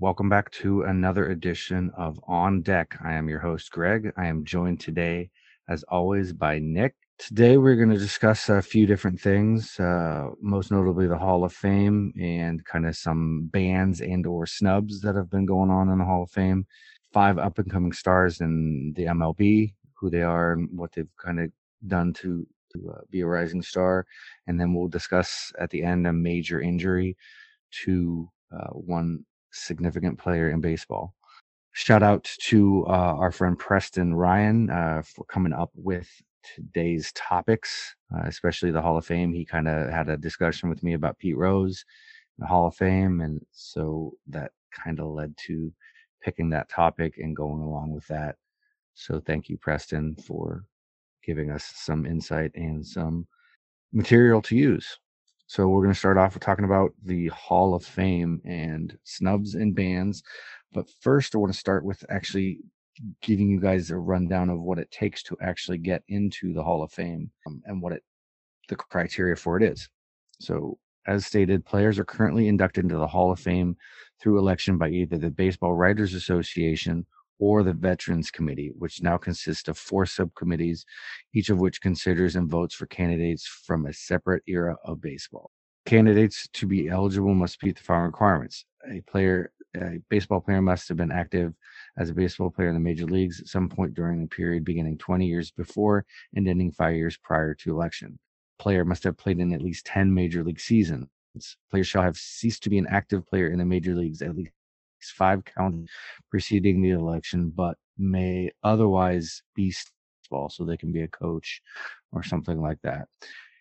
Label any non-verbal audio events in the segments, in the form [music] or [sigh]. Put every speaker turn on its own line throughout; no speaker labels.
welcome back to another edition of On Deck. I am your host, Greg. I am joined today, as always, by Nick. Today, we're going to discuss a few different things, uh, most notably the Hall of Fame and kind of some bans and or snubs that have been going on in the Hall of Fame. Five up and coming stars in the MLB, who they are and what they've kind of done to to uh, be a rising star, and then we'll discuss at the end a major injury to uh, one significant player in baseball. Shout out to uh, our friend Preston Ryan uh, for coming up with today's topics, uh, especially the Hall of Fame. He kind of had a discussion with me about Pete Rose, the Hall of Fame, and so that kind of led to picking that topic and going along with that. So thank you, Preston, for giving us some insight and some material to use. So we're going to start off with talking about the Hall of Fame and snubs and bans. But first, I want to start with actually giving you guys a rundown of what it takes to actually get into the Hall of Fame um, and what it the criteria for it is. So, as stated, players are currently inducted into the Hall of Fame through election by either the Baseball Writers Association or the Veterans Committee, which now consists of four subcommittees, each of which considers and votes for candidates from a separate era of baseball. Candidates to be eligible must meet the following requirements. A player, a baseball player must have been active as a baseball player in the major leagues at some point during the period beginning 20 years before and ending five years prior to election. Player must have played in at least 10 major league seasons. Players shall have ceased to be an active player in the major leagues at least five counties preceding the election, but may otherwise be baseball, so they can be a coach or something like that.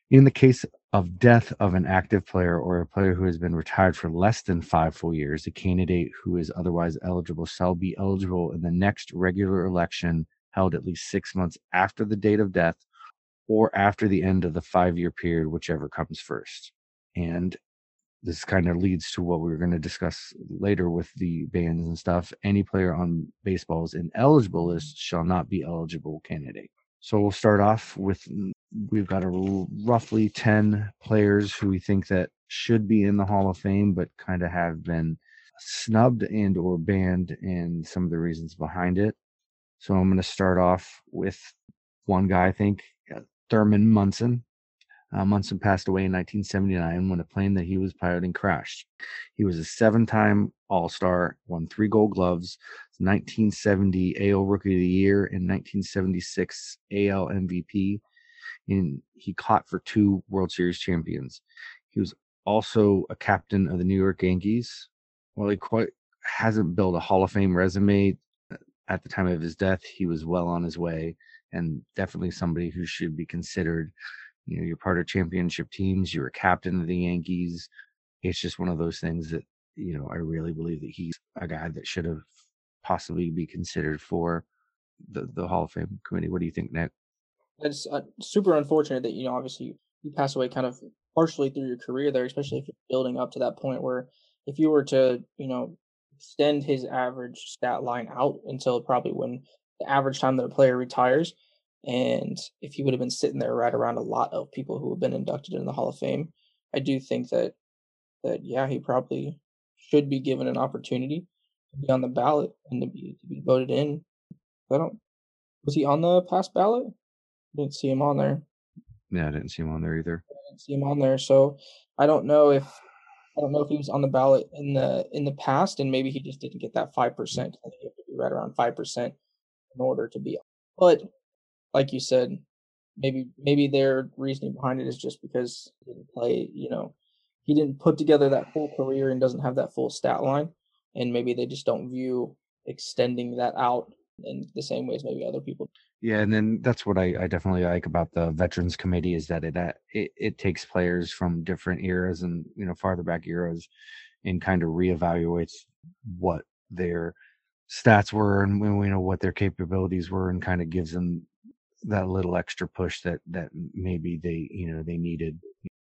In the case of death of an active player or a player who has been retired for less than five full years, a candidate who is otherwise eligible shall be eligible in the next regular election held at least six months after the date of death or after the end of the five year period, whichever comes first. And this kind of leads to what we are going to discuss later with the bans and stuff. Any player on baseball's ineligible list shall not be eligible candidate. So we'll start off with we've got a roughly 10 players who we think that should be in the Hall of Fame but kind of have been snubbed and or banned and some of the reasons behind it. So I'm going to start off with one guy I think uh, Thurman Munson. Uh, Munson passed away in 1979 when a plane that he was piloting crashed. He was a seven time All Star, won three gold gloves, 1970 AL Rookie of the Year, and 1976 AL MVP. And he caught for two World Series champions. He was also a captain of the New York Yankees. While he quite hasn't built a Hall of Fame resume uh, at the time of his death, he was well on his way and definitely somebody who should be considered you know you're part of championship teams you're a captain of the yankees. It's just one of those things that you know i really believe that he's a guy that should have possibly be considered for the, the hall of fame committee. What do you think nick?
It's uh, super unfortunate that you know obviously you pass away kind of partially through your career there especially if you're building up to that point where if you were to you know extend his average stat line out until probably when the average time that a player retires and if he would have been sitting there right around a lot of people who have been inducted in the Hall of Fame, I do think that that yeah, he probably should be given an opportunity to be on the ballot and to be to be voted in. I don't was he on the past ballot? I didn't see him on there.
Yeah, I didn't see him on there either.
I didn't see him on there, so I don't know if I don't know if he was on the ballot in the in the past, and maybe he just didn't get that five percent. I think you have to be right around five percent in order to be. But like you said, maybe maybe their reasoning behind it is just because he didn't play, you know, he didn't put together that full career and doesn't have that full stat line, and maybe they just don't view extending that out in the same way as maybe other people.
Yeah, and then that's what I, I definitely like about the Veterans Committee is that it, uh, it it takes players from different eras and you know farther back eras, and kind of reevaluates what their stats were and you know what their capabilities were and kind of gives them that little extra push that that maybe they you know they needed.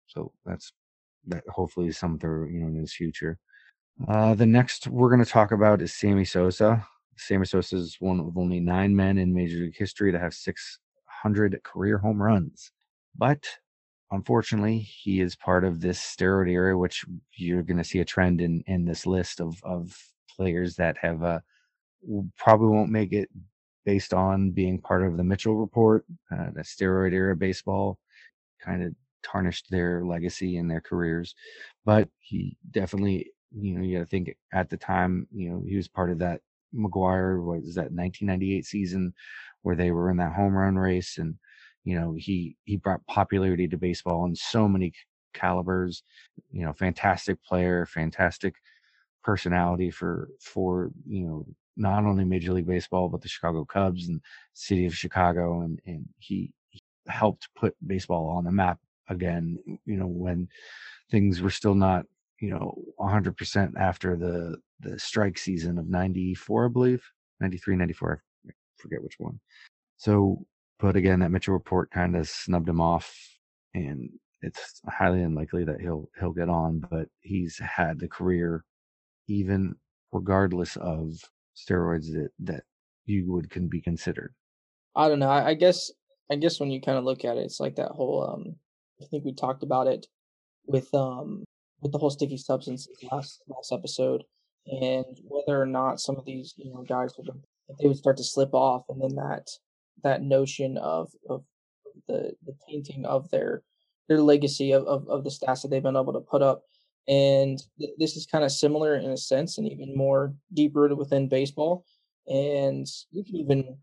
So that's that hopefully something you know in his future. Uh, the next we're going to talk about is Sammy Sosa. Sammy Sosa is one of only nine men in Major League history to have 600 career home runs, but unfortunately, he is part of this steroid era, which you're going to see a trend in in this list of of players that have uh, probably won't make it based on being part of the Mitchell report, uh, the steroid era baseball kind of tarnished their legacy and their careers. But he definitely, you know, you got to think at the time, you know, he was part of that McGwire, was that 1998 season where they were in that home run race. And, you know, he, he brought popularity to baseball in so many calibers, you know, fantastic player, fantastic personality for, for, you know, not only Major League Baseball, but the Chicago Cubs and city of Chicago. And, and he, he helped put baseball on the map again, you know, when things were still not, you know, 100% after the, the strike season of 94, I believe, 93, 94, I forget which one. So, but again, that Mitchell report kind of snubbed him off and it's highly unlikely that he'll, he'll get on, but he's had the career even regardless of steroids that, that you would can be considered.
I don't know. I, I guess I guess when you kind of look at it, it's like that whole um I think we talked about it with um with the whole sticky substances last last episode, and whether or not some of these you know guys would they would start to slip off, and then that that notion of of the the tainting of their their legacy of, of, of the stats that they've been able to put up. And th- this is kind of similar in a sense and even more deep rooted within baseball. And you can even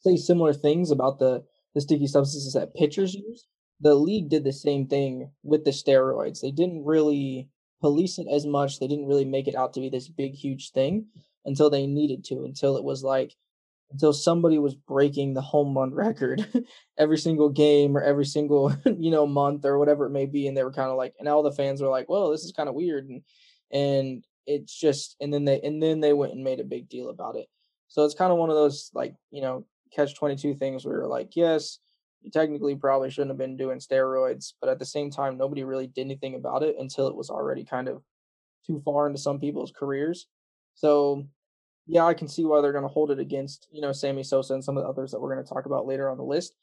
say similar things about the, the sticky substances that pitchers use the league did the same thing with the steroids. They didn't really police it as much. They didn't really make it out to be this big, huge thing until they needed to, until it was like, until somebody was breaking the home run record [laughs] every single game or every single, [laughs] you know, month or whatever it may be. And they were kind of like, and all the fans were like, well, this is kind of weird. And, and it's just, and then they, and then they went and made a big deal about it. So it's kind of one of those like, you know, catch 22 things where you're like, yes, you technically probably shouldn't have been doing steroids, but at the same time, nobody really did anything about it until it was already kind of too far into some people's careers. So, yeah, I can see why they're going to hold it against, you know, Sammy Sosa and some of the others that we're going to talk about later on the list.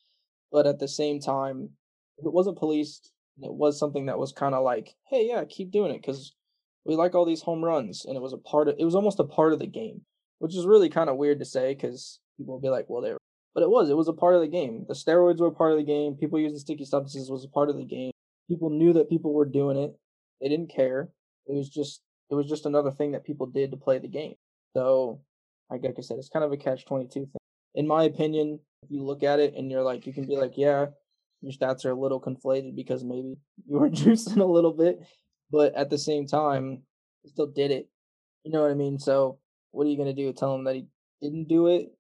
But at the same time, if it wasn't policed, it was something that was kind of like, hey, yeah, keep doing it because we like all these home runs. And it was a part of, it was almost a part of the game, which is really kind of weird to say because people will be like, well, they but it was. It was a part of the game. The steroids were part of the game. People using sticky substances was a part of the game. People knew that people were doing it. They didn't care. It was just it was just another thing that people did to play the game. So, like I said, it's kind of a catch twenty two thing. In my opinion, if you look at it and you're like, you can be like, yeah, your stats are a little conflated because maybe [laughs] you were juicing a little bit, but at the same time, he still did it. You know what I mean? So, what are you gonna do? Tell him that he didn't do it?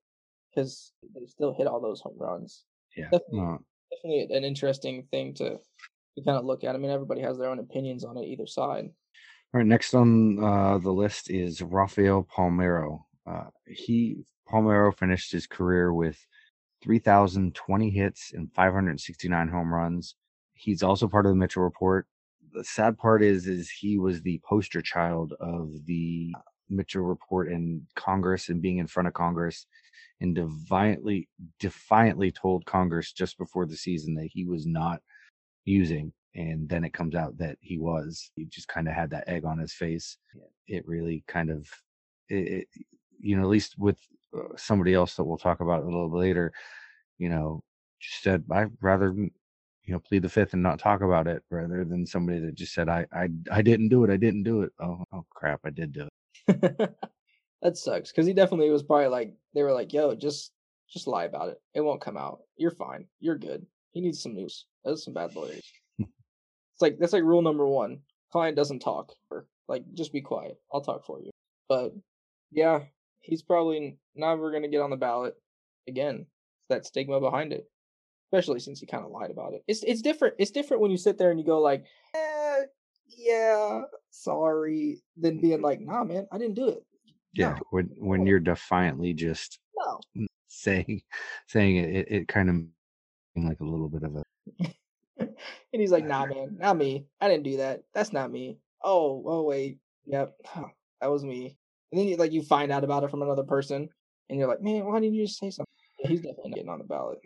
because they still hit all those home runs.
Yeah,
definitely, definitely an interesting thing to to kind of look at. I mean, everybody has their own opinions on it, either side.
All right, next on uh, the list is Rafael Palmeiro. Uh, he Palmeiro finished his career with 3,020 hits and 569 home runs. He's also part of the Mitchell Report. The sad part is, is he was the poster child of the Mitchell Report in Congress and being in front of Congress and defiantly defiantly told Congress just before the season that he was not using and then it comes out that he was he just kind of had that egg on his face it really kind of it, it, you know at least with uh, somebody else that we'll talk about a little bit later you know just said i'd rather you know plead the fifth and not talk about it rather than somebody that just said i i, I didn't do it i didn't do it oh, oh crap i did do it [laughs]
that sucks because he definitely was probably like they were like, "Yo, just just lie about it. It won't come out. You're fine. You're good." He needs some news. Those some bad lawyers. It's like that's like rule number one: client doesn't talk. Like, just be quiet. I'll talk for you. But yeah, he's probably never gonna get on the ballot again. It's that stigma behind it, especially since he kind of lied about it. It's it's different. It's different when you sit there and you go like, eh, "Yeah, sorry," than being like, "Nah, man, I didn't do it."
yeah [laughs] no. when when you're defiantly just
no. [laughs]
saying saying it, it, it kind of like a little bit of a [laughs]
and he's like nah mm-hmm. man not me. I didn't do that. That's not me. Oh oh wait. Yep. That was me. And then you like you find out about it from another person and you're like man why didn't you just say something? Yeah, he's definitely getting on the ballot.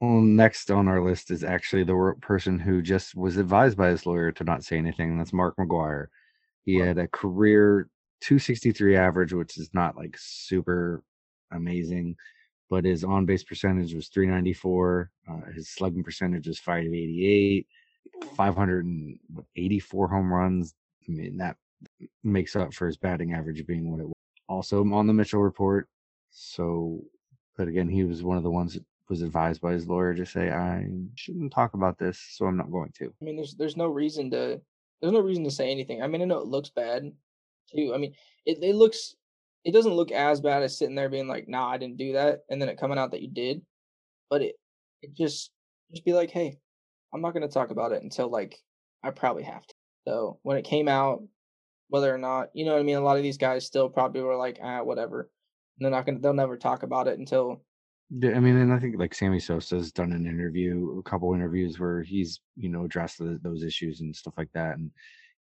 Well next on our list is actually the person who just was advised by his lawyer to not say anything. That's mark mcgwire he had a career 263 average, which is not like super amazing, but his on base percentage was 394. Uh, his slugging percentage was 588, 584 home runs. I mean, that makes up for his batting average being what it was. Also on the Mitchell report. So, but again, he was one of the ones that was advised by his lawyer to say I shouldn't talk about this, so I'm not going to.
I mean, there's there's no reason to there's no reason to say anything. I mean, I know it looks bad too. I mean, it it looks it doesn't look as bad as sitting there being like, "Nah, I didn't do that," and then it coming out that you did. But it it just just be like, "Hey, I'm not going to talk about it until like I probably have to." So when it came out, whether or not you know what I mean, a lot of these guys still probably were like, "Ah, whatever." And they're not gonna they'll never talk about it until
I mean, and I think like Sammy Sosa's done an interview, a couple interviews where he's you know addressed the, those issues and stuff like that, and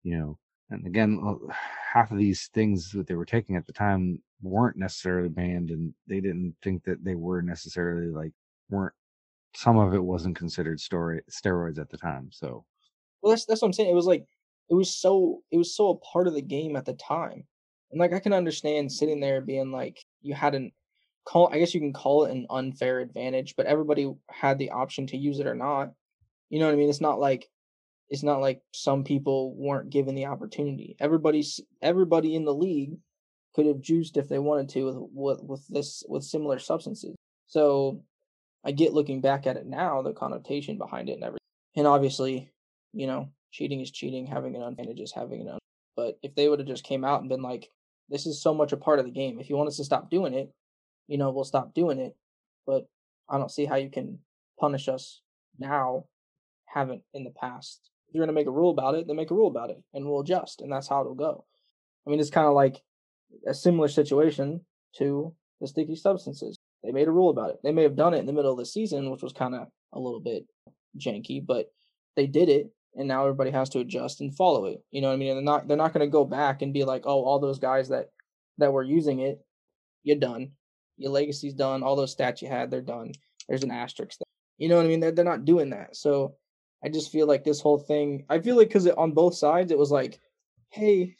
you know, and again, uh, half of these things that they were taking at the time weren't necessarily banned, and they didn't think that they were necessarily like weren't. Some of it wasn't considered story steroids at the time, so.
Well, that's that's what I'm saying. It was like it was so it was so a part of the game at the time, and like I can understand sitting there being like you hadn't call I guess you can call it an unfair advantage, but everybody had the option to use it or not. You know what I mean? It's not like it's not like some people weren't given the opportunity. Everybody's everybody in the league could have juiced if they wanted to with with, with this with similar substances. So I get looking back at it now, the connotation behind it and everything. And obviously, you know, cheating is cheating, having an advantage is having an advantage. But if they would have just came out and been like, this is so much a part of the game. If you want us to stop doing it, you know, we'll stop doing it. But I don't see how you can punish us now, haven't in the past. If you're going to make a rule about it, then make a rule about it and we'll adjust. And that's how it'll go. I mean, it's kind of like a similar situation to the sticky substances. They made a rule about it. They may have done it in the middle of the season, which was kind of a little bit janky, but they did it and now everybody has to adjust and follow it. You know what I mean? And they're not they're not going to go back and be like, "Oh, all those guys that that were using it, you're done your legacy's done, all those stats you had, they're done. There's an asterisk there. You know what I mean? They're, they're not doing that. So I just feel like this whole thing, I feel like because on both sides, it was like, hey,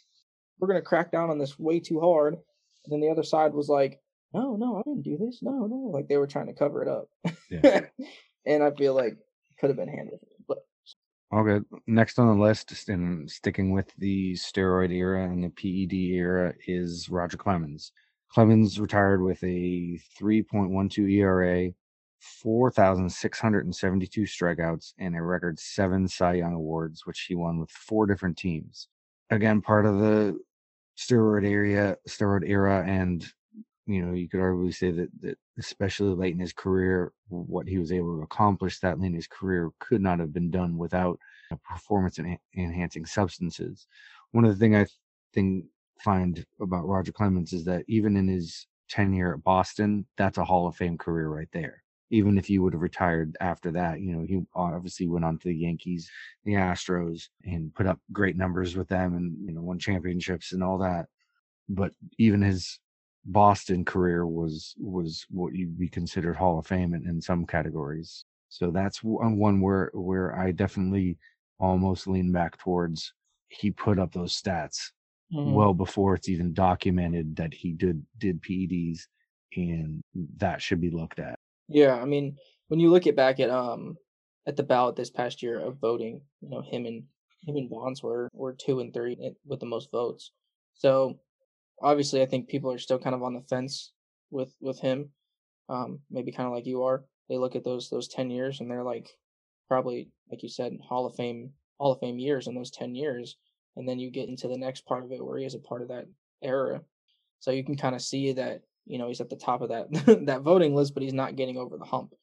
we're going to crack down on this way too hard. And then the other side was like, no, no, I didn't do this. No, no. Like they were trying to cover it up. Yeah. [laughs] and I feel like it could have been handled. But
Okay, next on the list, and sticking with the steroid era and the PED era, is Roger Clemens. Clemens retired with a 3.12 ERA, 4,672 strikeouts, and a record seven Cy Young awards, which he won with four different teams. Again, part of the steroid area, steroid era, and you know, you could arguably say that that especially late in his career, what he was able to accomplish that late in his career could not have been done without performance enhancing substances. One of the things I think find about Roger Clemens is that even in his tenure at Boston, that's a Hall of Fame career right there. Even if he would have retired after that, you know, he obviously went on to the Yankees, the Astros, and put up great numbers with them and, you know, won championships and all that. But even his Boston career was was what you'd be considered Hall of Fame in, in some categories. So that's one where where I definitely almost lean back towards he put up those stats mm-hmm. well before it's even documented that he did did PEDs, and that should be looked at.
Yeah, I mean, when you look at back at um at the ballot this past year of voting, you know, him and him and Bonds were were two and three with the most votes. So obviously, I think people are still kind of on the fence with with him. Um, maybe kind of like you are. They look at those those ten years and they're like, probably like you said, Hall of Fame Hall of Fame years in those ten years and then you get into the next part of it where he is a part of that era. So you can kind of see that you know he's at the top of that [laughs] that voting list, but he's not getting over the hump.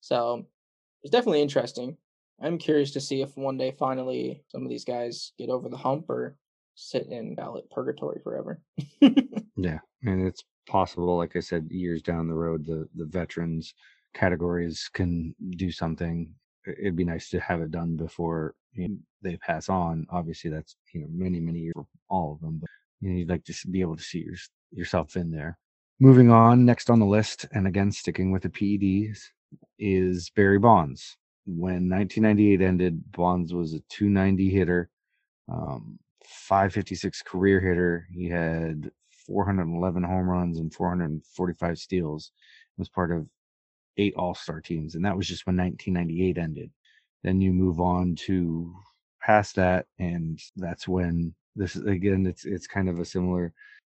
So it's definitely interesting. I'm curious to see if one day finally some of these guys get over the hump or sit in ballot purgatory forever. [laughs]
yeah, and it's possible. Like I said, years down the road, the the veterans categories can do something. It'd be nice to have it done before you know, they pass on. Obviously, that's you know many many years for all of them, but you you'd like to be able to see your, yourself in there. Moving on, next on the list, and again sticking with the PEDs, is Barry Bonds. When 1998 ended, Bonds was a 290 hitter, um, 556 career hitter. He had 411 home runs and 445 steals. Was part of eight All Star teams, and that was just when 1998 ended. Then you move on to past that, and that's when this again. It's it's kind of a similar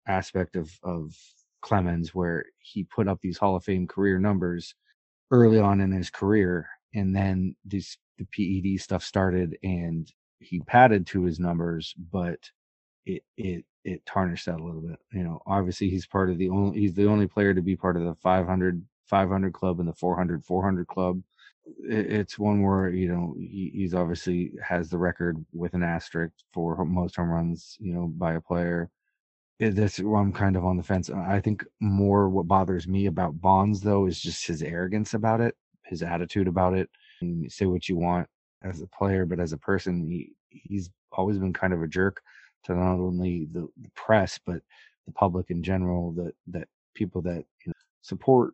aspect of of Clemens where he put up these Hall of Fame career numbers early on in his career, and then this the PED stuff started, and he padded to his numbers, but it it it tarnished that a little bit. You know, obviously he's part of the only he's the only player to be part of the 500 500 club and the 400 400 club. It, it's one where you know he, he's obviously has the record with an asterisk for most home runs, you know, by a player. That's where I'm kind of on the fence. I think more what bothers me about Bonds though is just his arrogance about it, his attitude about it. And say what you want as a player, but as a person, he he's always been kind of a jerk to not only the, the press but the public in general. That that people that you know, support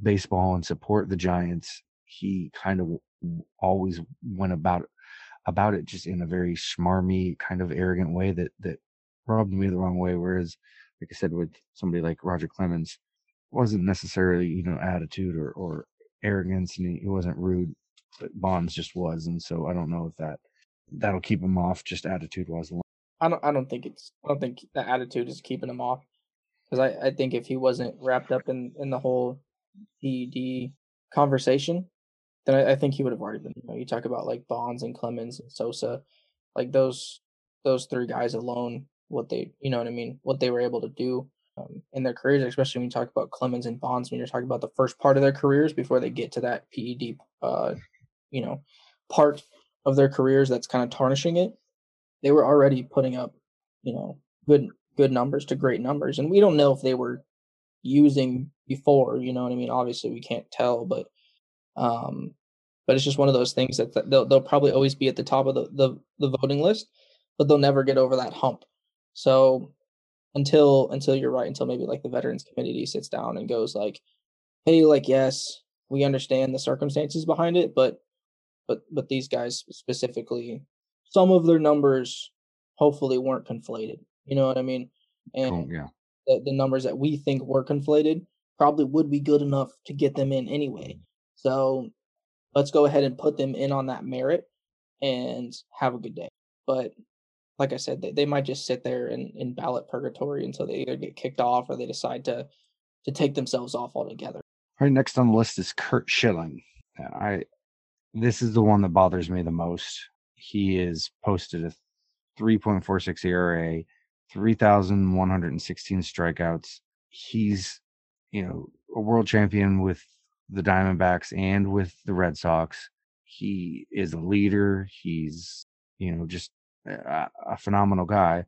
baseball and support the Giants, he kind of always went about about it just in a very smarmy kind of arrogant way that that rubbed me the wrong way. Whereas, like I said, with somebody like Roger Clemens, wasn't necessarily you know attitude or or arrogance, and he, he wasn't rude, but Bonds just was, and so I don't know if that that'll keep him off just attitude wise.
I don't I don't think it's I don't think the attitude is keeping him off because I I think if he wasn't wrapped up in in the whole PED conversation, then I, I think he would have already been. You know, you talk about like Bonds and Clemens and Sosa, like those those three guys alone, what they you know what I mean, what they were able to do um, in their careers, especially when you talk about Clemens and Bonds, when you're talking about the first part of their careers before they get to that PED, uh, you know, part of their careers that's kind of tarnishing it. They were already putting up, you know, good good numbers to great numbers, and we don't know if they were using before. You know what I mean? Obviously, we can't tell, but um, but it's just one of those things that, they'll they'll probably always be at the top of the, the the voting list, but they'll never get over that hump. So until until you're right, until maybe like the veterans committee sits down and goes like, hey, like yes, we understand the circumstances behind it, but but but these guys specifically, some of their numbers hopefully weren't conflated. You know what I mean? And
oh, yeah
the, the numbers that we think were conflated probably would be good enough to get them in anyway. So let's go ahead and put them in on that merit and have a good day. But like I said, they, they might just sit there in, in ballot purgatory until they either get kicked off or they decide to to take themselves off altogether.
All right, next on the list is Curt Schilling. I this is the one that bothers me the most. He is posted a 3.46 ERA, 3,116 strikeouts. He's, you know, a world champion with the Diamondbacks and with the Red Sox. He is a leader. He's, you know, just a, phenomenal guy.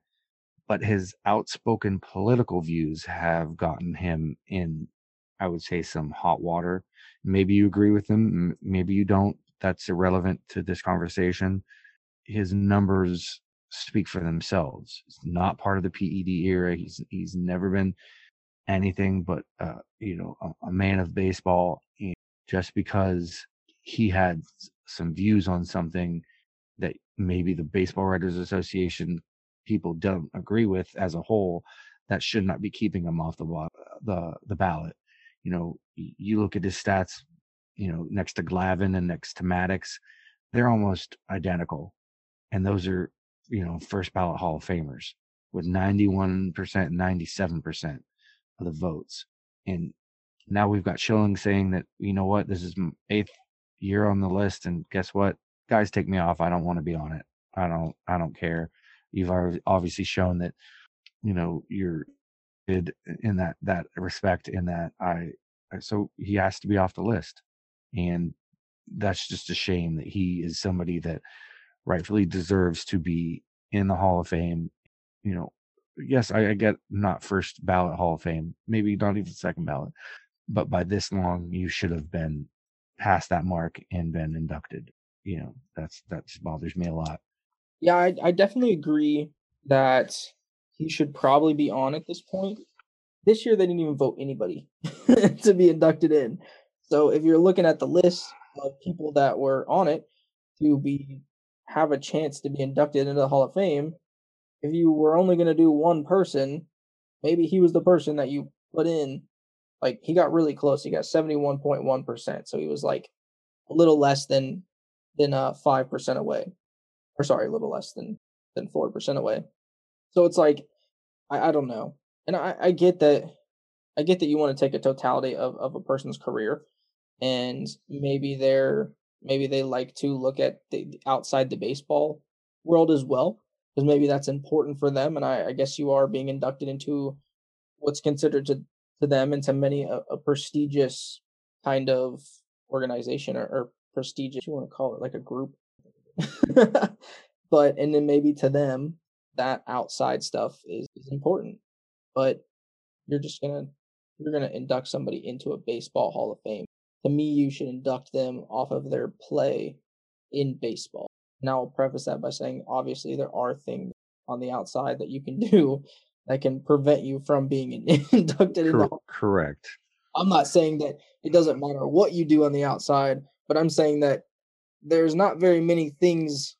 But his outspoken political views have gotten him in, I would say, some hot water. Maybe you agree with him. Maybe you don't. That's irrelevant to this conversation. His numbers speak for themselves. He's not part of the PED era. He's he's never been anything but uh, you know a, a, man of baseball. And just because he had some views on something that maybe the Baseball Writers Association people don't agree with as a whole, that should not be keeping him off the the the ballot. You know, you look at his stats. You know, next to Glavine and next to Maddux, they're almost identical, and those are you know, first ballot Hall of Famers with 91%, 97% of the votes. And now we've got Schilling saying that, you know what, this is eighth year on the list. And guess what? Guys, take me off. I don't want to be on it. I don't, I don't care. You've obviously shown that, you know, you're good in that, that respect in that I, so he has to be off the list. And that's just a shame that he is somebody that rightfully deserves to be in the Hall of Fame. You know, yes, I, I get not first ballot Hall of Fame, maybe not even second ballot, but by this long, you should have been past that mark and been inducted. You know, that's that bothers me a lot.
Yeah, I, I definitely agree that he should probably be on at this point. This year, they didn't even vote anybody [laughs] to be inducted in. So if you're looking at the list of people that were on it to be have a chance to be inducted into the Hall of Fame, if you were only going to do one person, maybe he was the person that you put in. Like he got really close. He got 71.1%. So he was like a little less than than uh 5% away. Or sorry, a little less than than 4% away. So it's like I, I don't know. And I, I get that I get that you want to take a totality of, of a person's career and maybe they're maybe they like to look at the outside the baseball world as well because maybe that's important for them and I, I, guess you are being inducted into what's considered to, to them and to many a, a prestigious kind of organization or, or prestigious you want to call it like a group [laughs] but and then maybe to them that outside stuff is, is important but you're just gonna you're gonna induct somebody into a baseball hall of fame to me, you should induct them off of their play in baseball. Now, I'll preface that by saying, obviously, there are things on the outside that you can [laughs] do that can prevent you from being [laughs] inducted
correct.
I'm not saying that it doesn't matter what you do on the outside, but I'm saying that there's not very many things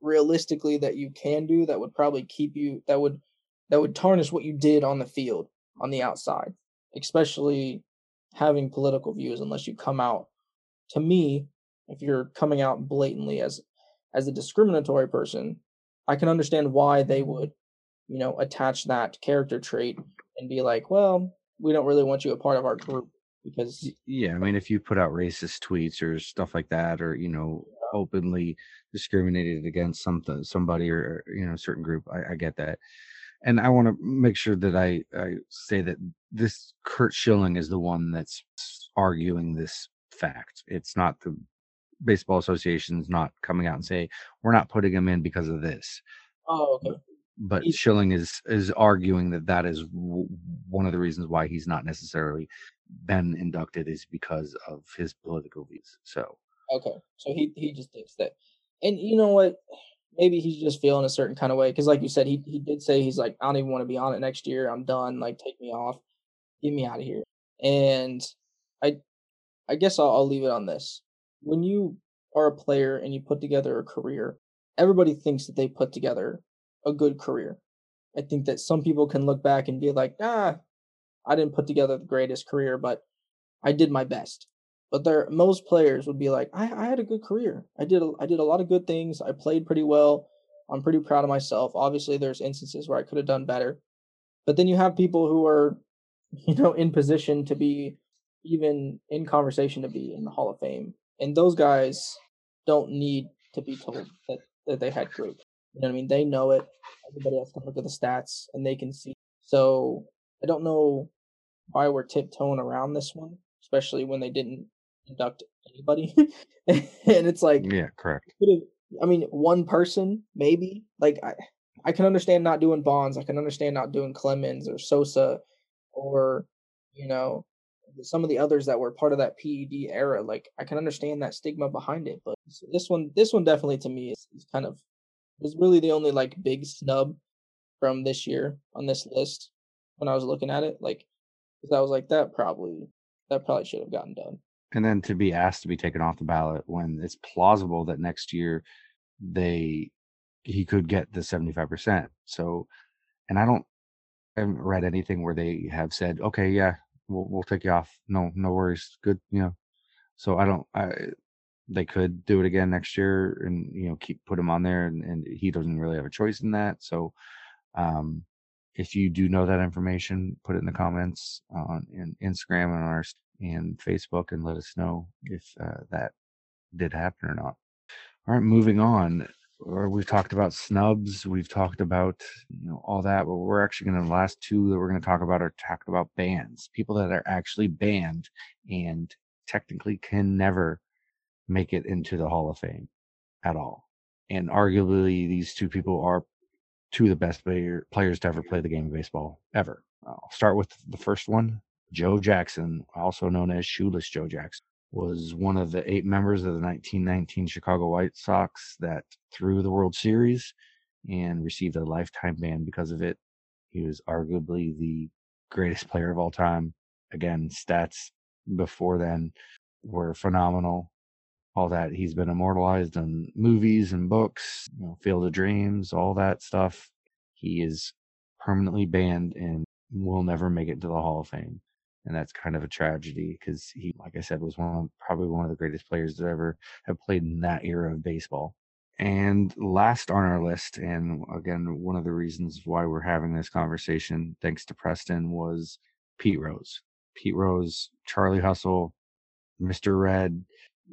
realistically that you can do that would probably keep you that would that would tarnish what you did on the field on the outside, especially having political views unless you come out to me if you're coming out blatantly as as a discriminatory person i can understand why they would you know attach that character trait and be like well we don't really want you a part of our group because
yeah i mean if you put out racist tweets or stuff like that or you know openly discriminated against something somebody or you know a certain group I, I get that and I want to make sure that I, I say that this Curt Schilling is the one that's arguing this fact. It's not the baseball association's not coming out and say we're not putting him in because of this.
Oh, okay.
But he's, Schilling is is arguing that that is w- one of the reasons why he's not necessarily been inducted is because of his political views. So
okay, so he he just thinks that, and you know what? maybe he's just feeling a certain kind of way because like you said he, he did say he's like i don't even want to be on it next year i'm done like take me off get me out of here and i i guess I'll, I'll leave it on this when you are a player and you put together a career everybody thinks that they put together a good career i think that some people can look back and be like ah i didn't put together the greatest career but i did my best but there, most players would be like, I, I had a good career. I did a, I did a lot of good things. I played pretty well. I'm pretty proud of myself. Obviously, there's instances where I could have done better, but then you have people who are, [laughs] you know, in position to be even in conversation to be in the Hall of Fame, and those guys don't need to be told that that they had great. You know what I mean? They know it. Everybody else can look at the stats and they can see. So I don't know why we're tiptoeing around this one, especially when they didn't induct anybody. [laughs] and it's like
Yeah, correct.
I mean, one person, maybe. Like I I can understand not doing Bonds. I can understand not doing Clemens or Sosa or, you know, some of the others that were part of that PED era. Like I can understand that stigma behind it. But this one this one definitely to me is, is kind of was really the only like big snub from this year on this list when I was looking at it. Like, because I was like, that probably that probably should have gotten done.
And then to be asked to be taken off the ballot when it's plausible that next year they he could get the 75% so and i don't I haven't read anything where they have said okay yeah we'll, we'll take you off. No no worries. Good you know. So i don't i they could do it again next year and you know keep put him on there and, and he doesn't really have a choice in that. So um if you do know that information put it in the comments on in instagram and on our and Facebook and let us know if uh, that did happen or not. All right, moving on. Or we've talked about snubs, we've talked about you know all that, but we're actually going to the last two that we're going to talk about are talk about bans, people that are actually banned and technically can never make it into the Hall of Fame at all. And arguably, these two people are two of the best player, players to ever play the game of baseball ever. I'll start with the first one, Joe Jackson, also known as Shoeless Joe Jackson, was one of the eight members of the 1919 Chicago White Sox that threw the World Series and received a lifetime ban because of it. He was arguably the greatest player of all time. Again, stats before then were phenomenal. All that he's been immortalized in movies and books, you know, Field of Dreams, all that stuff. he is permanently banned and will never make it to the Hall of Fame. And that's kind of a tragedy because he, like I said, was one of, probably one of the greatest players that ever have played in that era of baseball. And last on our list, and again, one of the reasons why we're having this conversation, thanks to Preston, was Pete Rose. Pete Rose, Charlie Hustle, Mr. Red,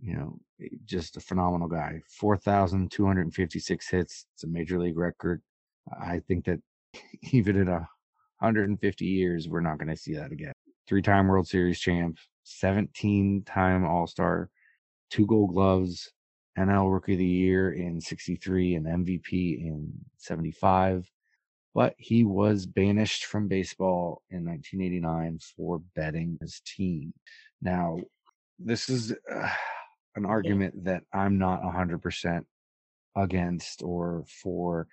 you know, just a phenomenal guy. 4,256 hits. It's a major league record. I think that [laughs] even in a 150 years, we're not going to see that again. Three time World Series champ, 17 time All Star, two gold gloves, NL Rookie of the Year in 63 and MVP in 75. But he was banished from baseball in 1989 for betting his team. Now, this is uh, an argument that I'm not 100% against or for.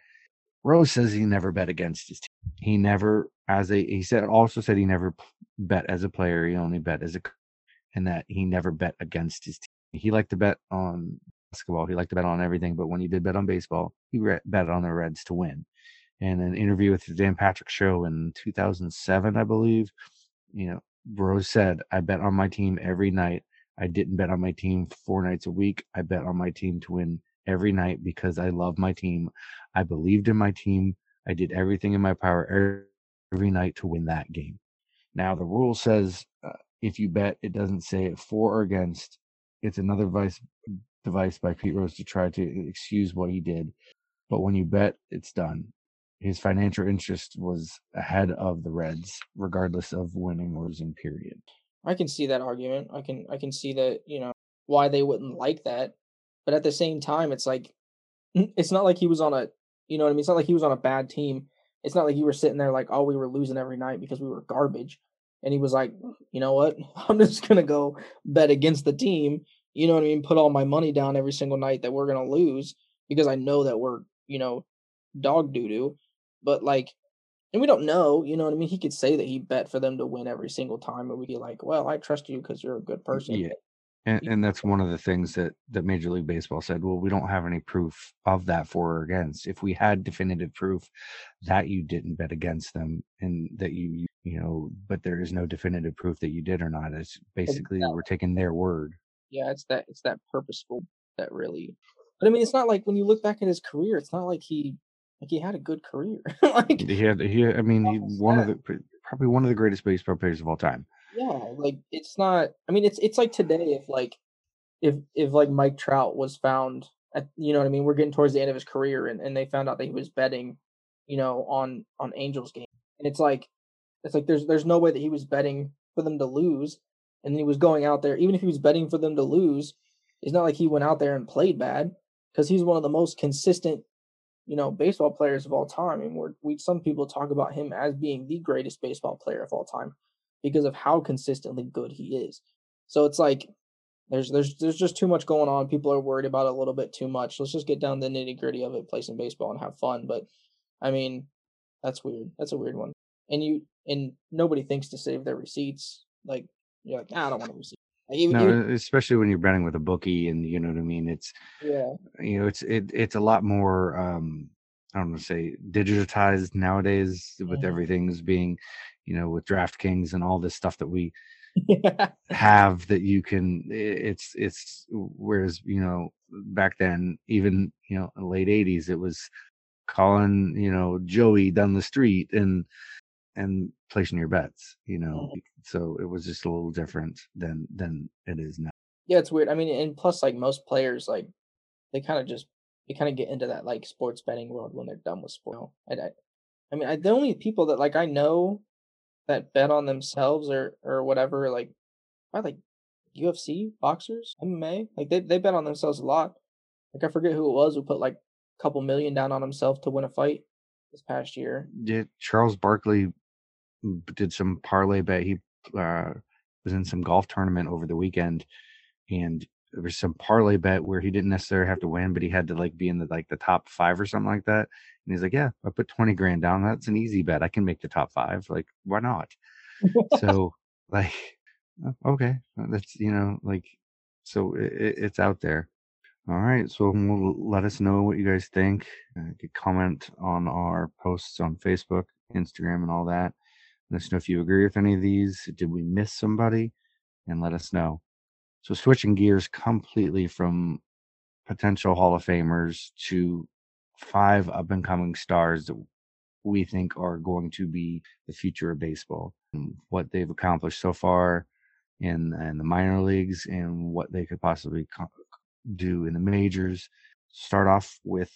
Rose says he never bet against his team. He never, as a, he said, also said he never bet as a player. He only bet as a, and that he never bet against his team. He liked to bet on basketball. He liked to bet on everything, but when he did bet on baseball, he re- bet on the Reds to win. In an interview with the Dan Patrick Show in 2007, I believe, you know, Rose said, "I bet on my team every night. I didn't bet on my team four nights a week. I bet on my team to win every night because I love my team. I believed in my team. I did everything in my power every night to win that game." Now the rule says uh, if you bet, it doesn't say it for or against. It's another vice device by Pete Rose to try to excuse what he did. But when you bet, it's done. His financial interest was ahead of the Reds, regardless of winning or losing. Period.
I can see that argument. I can I can see that you know why they wouldn't like that, but at the same time, it's like it's not like he was on a you know what I mean. It's not like he was on a bad team. It's not like you were sitting there like, oh, we were losing every night because we were garbage. And he was like, you know what? [laughs] I'm just gonna go bet against the team you know what I mean, put all my money down every single night that we're gonna lose because I know that we're, you know, dog doo doo. But like and we don't know, you know what I mean? He could say that he bet for them to win every single time, and we'd be like, Well, I trust you because you're a good person.
Yeah. And, and that's one of the things that, that Major League Baseball said. Well, we don't have any proof of that for or against. If we had definitive proof that you didn't bet against them and that you, you know, but there is no definitive proof that you did or not, it's basically exactly. we're taking their word
yeah, it's that it's that purposeful that really. But I mean, it's not like when you look back at his career, it's not like he like he had a good career. [laughs] like
he had he. I mean, he one of the probably one of the greatest baseball players of all time.
Yeah, like it's not. I mean, it's it's like today if like if if like Mike Trout was found at you know what I mean. We're getting towards the end of his career, and and they found out that he was betting, you know, on on Angels game, and it's like it's like there's there's no way that he was betting for them to lose and he was going out there, even if he was betting for them to lose, it's not like he went out there and played bad because he's one of the most consistent, you know, baseball players of all time. And we're, we some people talk about him as being the greatest baseball player of all time because of how consistently good he is. So it's like there's there's there's just too much going on. People are worried about it a little bit too much. Let's just get down the nitty gritty of it, play some baseball and have fun. But I mean, that's weird. That's a weird one. And you and nobody thinks to save their receipts. Like you're like, ah, I don't want to receive.
Even, no, even, especially when you're betting with a bookie, and you know what I mean. It's
yeah,
you know, it's it it's a lot more. um I don't want to say digitized nowadays with mm-hmm. everything's being, you know, with DraftKings and all this stuff that we yeah. [laughs] have that you can. It's it's whereas you know back then, even you know, late '80s, it was calling you know Joey down the street and and placing your bets you know mm-hmm. So it was just a little different than than it is now
yeah it's weird i mean and plus like most players like they kind of just they kind of get into that like sports betting world when they're done with sport I, I, I mean I, the only people that like i know that bet on themselves or or whatever like I like ufc boxers mma like they, they bet on themselves a lot like i forget who it was who put like a couple million down on himself to win a fight this past year
yeah charles barkley mm, did some parlay bet. He uh, was in some golf tournament over the weekend, and there was some parlay bet where he didn't necessarily have to win, but he had to like be in the like the top five or something like that. And he's like, "Yeah, I put twenty grand down. That's an easy bet. I can make the top five. Like, why not?" [laughs] so, like, okay, that's you know, like, so it, it's out there. All right, so we'll let us know what you guys think. Uh, you could comment on our posts on Facebook, Instagram, and all that. Let us know if you agree with any of these. Did we miss somebody? And let us know. So switching gears completely from potential Hall of Famers to five up and coming stars that we think are going to be the future of baseball and what they've accomplished so far in, in the minor leagues and what they could possibly co- do in the majors. Start off with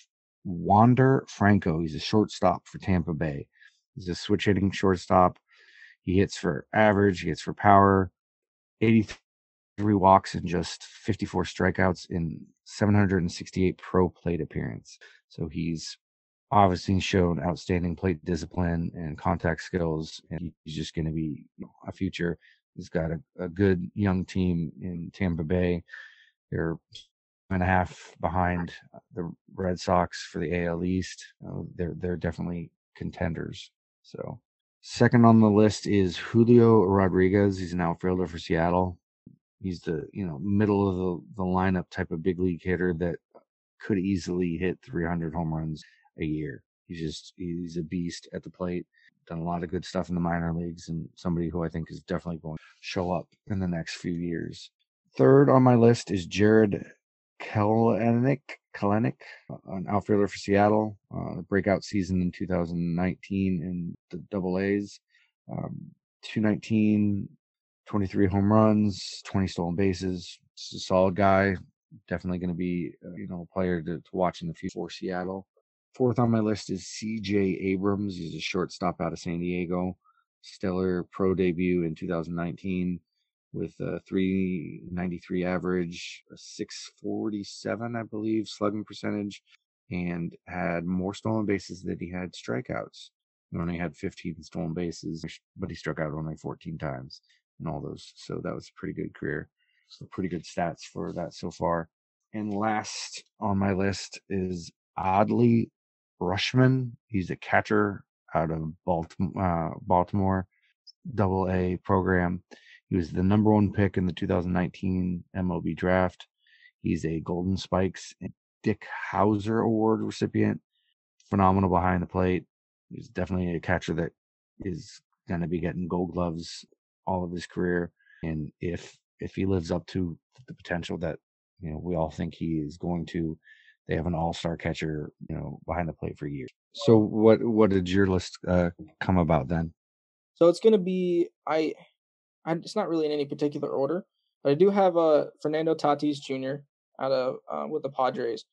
Wander Franco. He's a shortstop for Tampa Bay. He's a switch hitting shortstop. He hits for average, he hits for power. 83 walks and just 54 strikeouts in 768 pro plate appearance. So he's obviously shown outstanding plate discipline and contact skills, and he's just going to be a future. He's got a, a good young team in Tampa Bay. They're and a half behind the Red Sox for the AL East. Uh, they're they're definitely contenders. So second on the list is Julio Rodriguez. He's an outfielder for Seattle. He's the you know middle of the, the lineup type of big league hitter that could easily hit 300 home runs a year. He's just he's a beast at the plate. Done a lot of good stuff in the minor leagues, and somebody who I think is definitely going to show up in the next few years. Third on my list is Jarred Kelenic, Kelenic, an outfielder for Seattle. Uh, breakout season in 2019 in the Double A's. Um, 219, 23 home runs, 20 stolen bases. Just a solid guy. Definitely going to be, uh, you know, a player to, to watch in the future for Seattle. Fourth on my list is C.J. Abrams. He's a shortstop out of San Diego. Stellar pro debut in 2019 with a 393 average, a 647, I believe, slugging percentage, and had more stolen bases than he had strikeouts. He only had 15 stolen bases, but he struck out only 14 times in all those. So that was a pretty good career. So pretty good stats for that so far. And last on my list is Adley Rutschman. He's a catcher out of Baltimore, uh, Baltimore Double A program. He was the number one pick in the 2019 MLB draft. He's a Golden Spikes and Dick Howser Award recipient. Phenomenal behind the plate. He's definitely a catcher that is going to be getting Gold Gloves all of his career. And if if he lives up to the potential that you know we all think he is going to, they have an All Star catcher, you know, behind the plate for years. So what what did your list uh, come about then?
So it's going to be I I, it's not really in any particular order, but I do have uh, Fernando Tatis Jr. out of uh, with the Padres.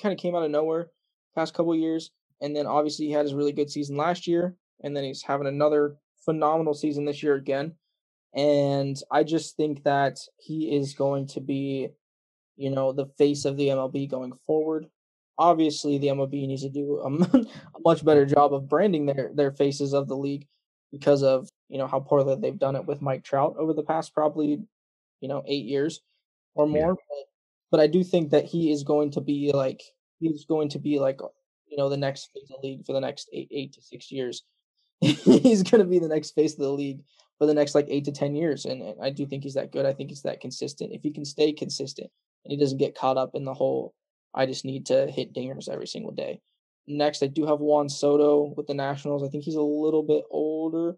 Kind of came out of nowhere past couple years, and then obviously he had his really good season last year, and then he's having another phenomenal season this year again. And I just think that he is going to be, you know, the face of the MLB going forward. Obviously, the MLB needs to do a, [laughs] a much better job of branding their their faces of the league because of you know how poorly they've done it with Mike Trout over the past probably you know eight years or more. Yeah. But, but I do think that he is going to be like he's going to be like you know the next face of the league for the next eight eight to six years. [laughs] he's going to be the next face of the league for the next like eight to ten years, and, and I do think he's that good. I think he's that consistent. If he can stay consistent and he doesn't get caught up in the whole, I just need to hit dingers every single day. Next, I do have Juan Soto with the Nationals. I think he's a little bit older.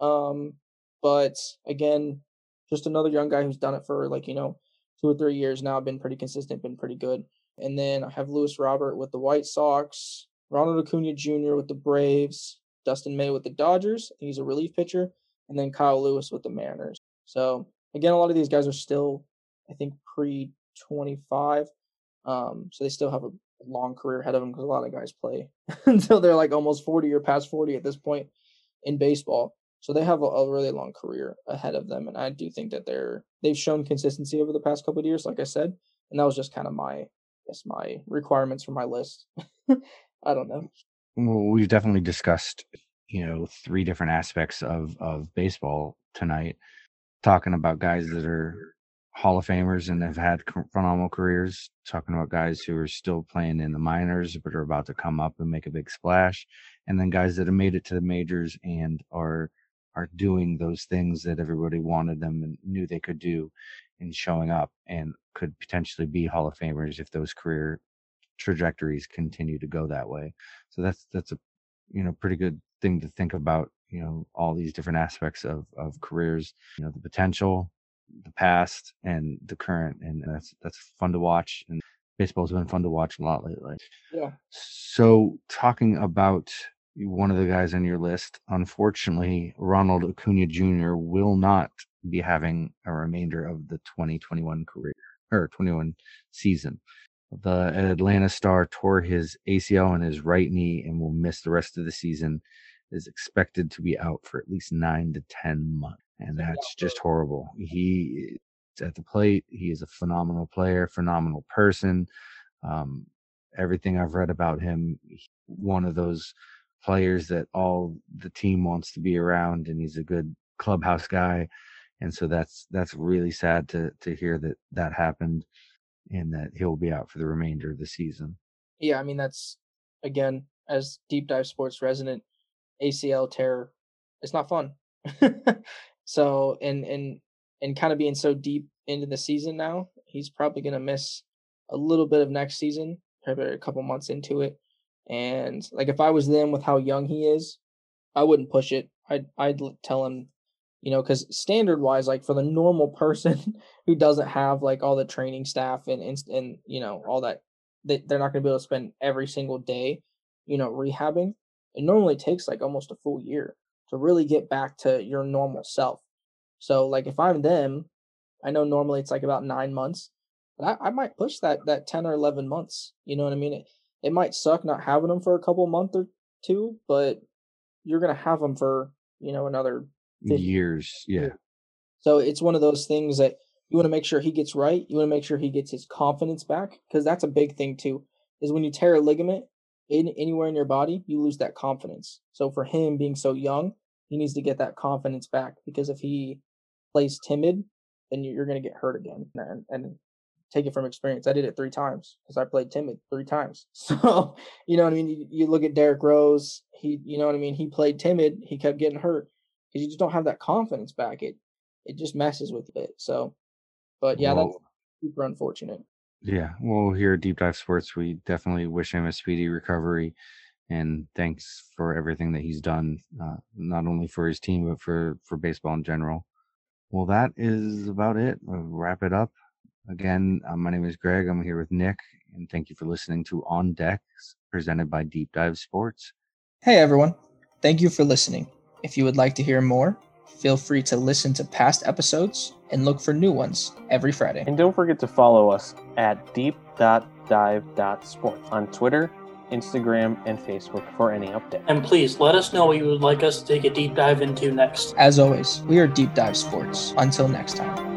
Um, but again, just another young guy who's done it for like, you know, two or three years now, been pretty consistent, been pretty good. And then I have Luis Robert with the White Sox, Ronald Acuna Jr. with the Braves, Dustin May with the Dodgers. he's a relief pitcher, and then Kyle Lewis with the Mariners. So again, a lot of these guys are still, I think, pre 25. Um, so they still have a long career ahead of them because a lot of guys play [laughs] until they're like almost 40 or past 40 at this point in baseball. So they have a, a, really long career ahead of them, and I do think that they're they've shown consistency over the past couple of years, like I said, and that was just kind of my, I guess my requirements for my list. [laughs] I don't know.
Well, we've definitely discussed, you know, three different aspects of of baseball tonight, talking about guys that are Hall of Famers and have had phenomenal careers. Talking about guys who are still playing in the minors but are about to come up and make a big splash, and then guys that have made it to the majors and are are doing those things that everybody wanted them and knew they could do and showing up and could potentially be Hall of Famers if those career trajectories continue to go that way. So that's that's a you know pretty good thing to think about. You know all these different aspects of of careers. You know the potential, the past, and the current, and that's that's fun to watch. And baseball's been fun to watch a lot lately.
Yeah.
So talking about one of the guys on your list, unfortunately, Ronald Acuna Jr. will not be having a remainder of the 2021 career or 21 season. The Atlanta star tore his ACL in his right knee and will miss the rest of the season. Is expected to be out for at least nine to 10 months. And that's just horrible. He at the plate. He is a phenomenal player, phenomenal person. Um, everything I've read about him, one of those players that all the team wants to be around, and he's a good clubhouse guy. And so that's that's really sad to to hear that that happened and that he'll be out for the remainder of the season.
Yeah, I mean that's again as deep dive sports resident, ACL tear, it's not fun. [laughs] so and and and kind of being so deep into the season now, he's probably gonna miss a little bit of next season, probably a couple months into it. And like if I was them with how young he is, I wouldn't push it. I'd I'd tell him you know because standard wise like for the normal [laughs] person who doesn't have like all the training staff and and, and you know all that they, they're not going to be able to spend every single day you know rehabbing it normally takes like almost a full year to really get back to your normal self so like if i'm them i know normally it's like about nine months but i, I might push that that 10 or 11 months you know what i mean it, it might suck not having them for a couple month or two but you're going to have them for you know another
years. Yeah.
So it's one of those things that you want to make sure he gets right. You want to make sure he gets his confidence back because that's a big thing too. Is when you tear a ligament in anywhere in your body, you lose that confidence. So for him being so young, he needs to get that confidence back because if he plays timid, then you're going to get hurt again. And, and take it from experience. I did it three times because I played timid three times. [laughs] So you know what I mean. You, you look at Derrick Rose. He, you know what I mean. He played timid. He kept getting hurt because you just don't have that confidence back. It it just messes with it. So, but yeah, well, that's super unfortunate.
Yeah, well, here at Deep Dive Sports, we definitely wish him a speedy recovery, and thanks for everything that he's done, uh, not only for his team but for for baseball in general. Well, that is about it. We'll wrap it up. Again, uh, my name is Greg. I'm here with Nick, and thank you for listening to On Decks, presented by Deep Dive Sports.
Hey, everyone. Thank you for listening. If you would like to hear more, feel free to listen to past episodes and look for new ones every Friday.
And don't forget to follow us at deep.dive.sports on Twitter, Instagram, and Facebook for any updates.
And please let us know what you would like us to take a deep dive into next.
As always, we are Deep Dive Sports. Until next time.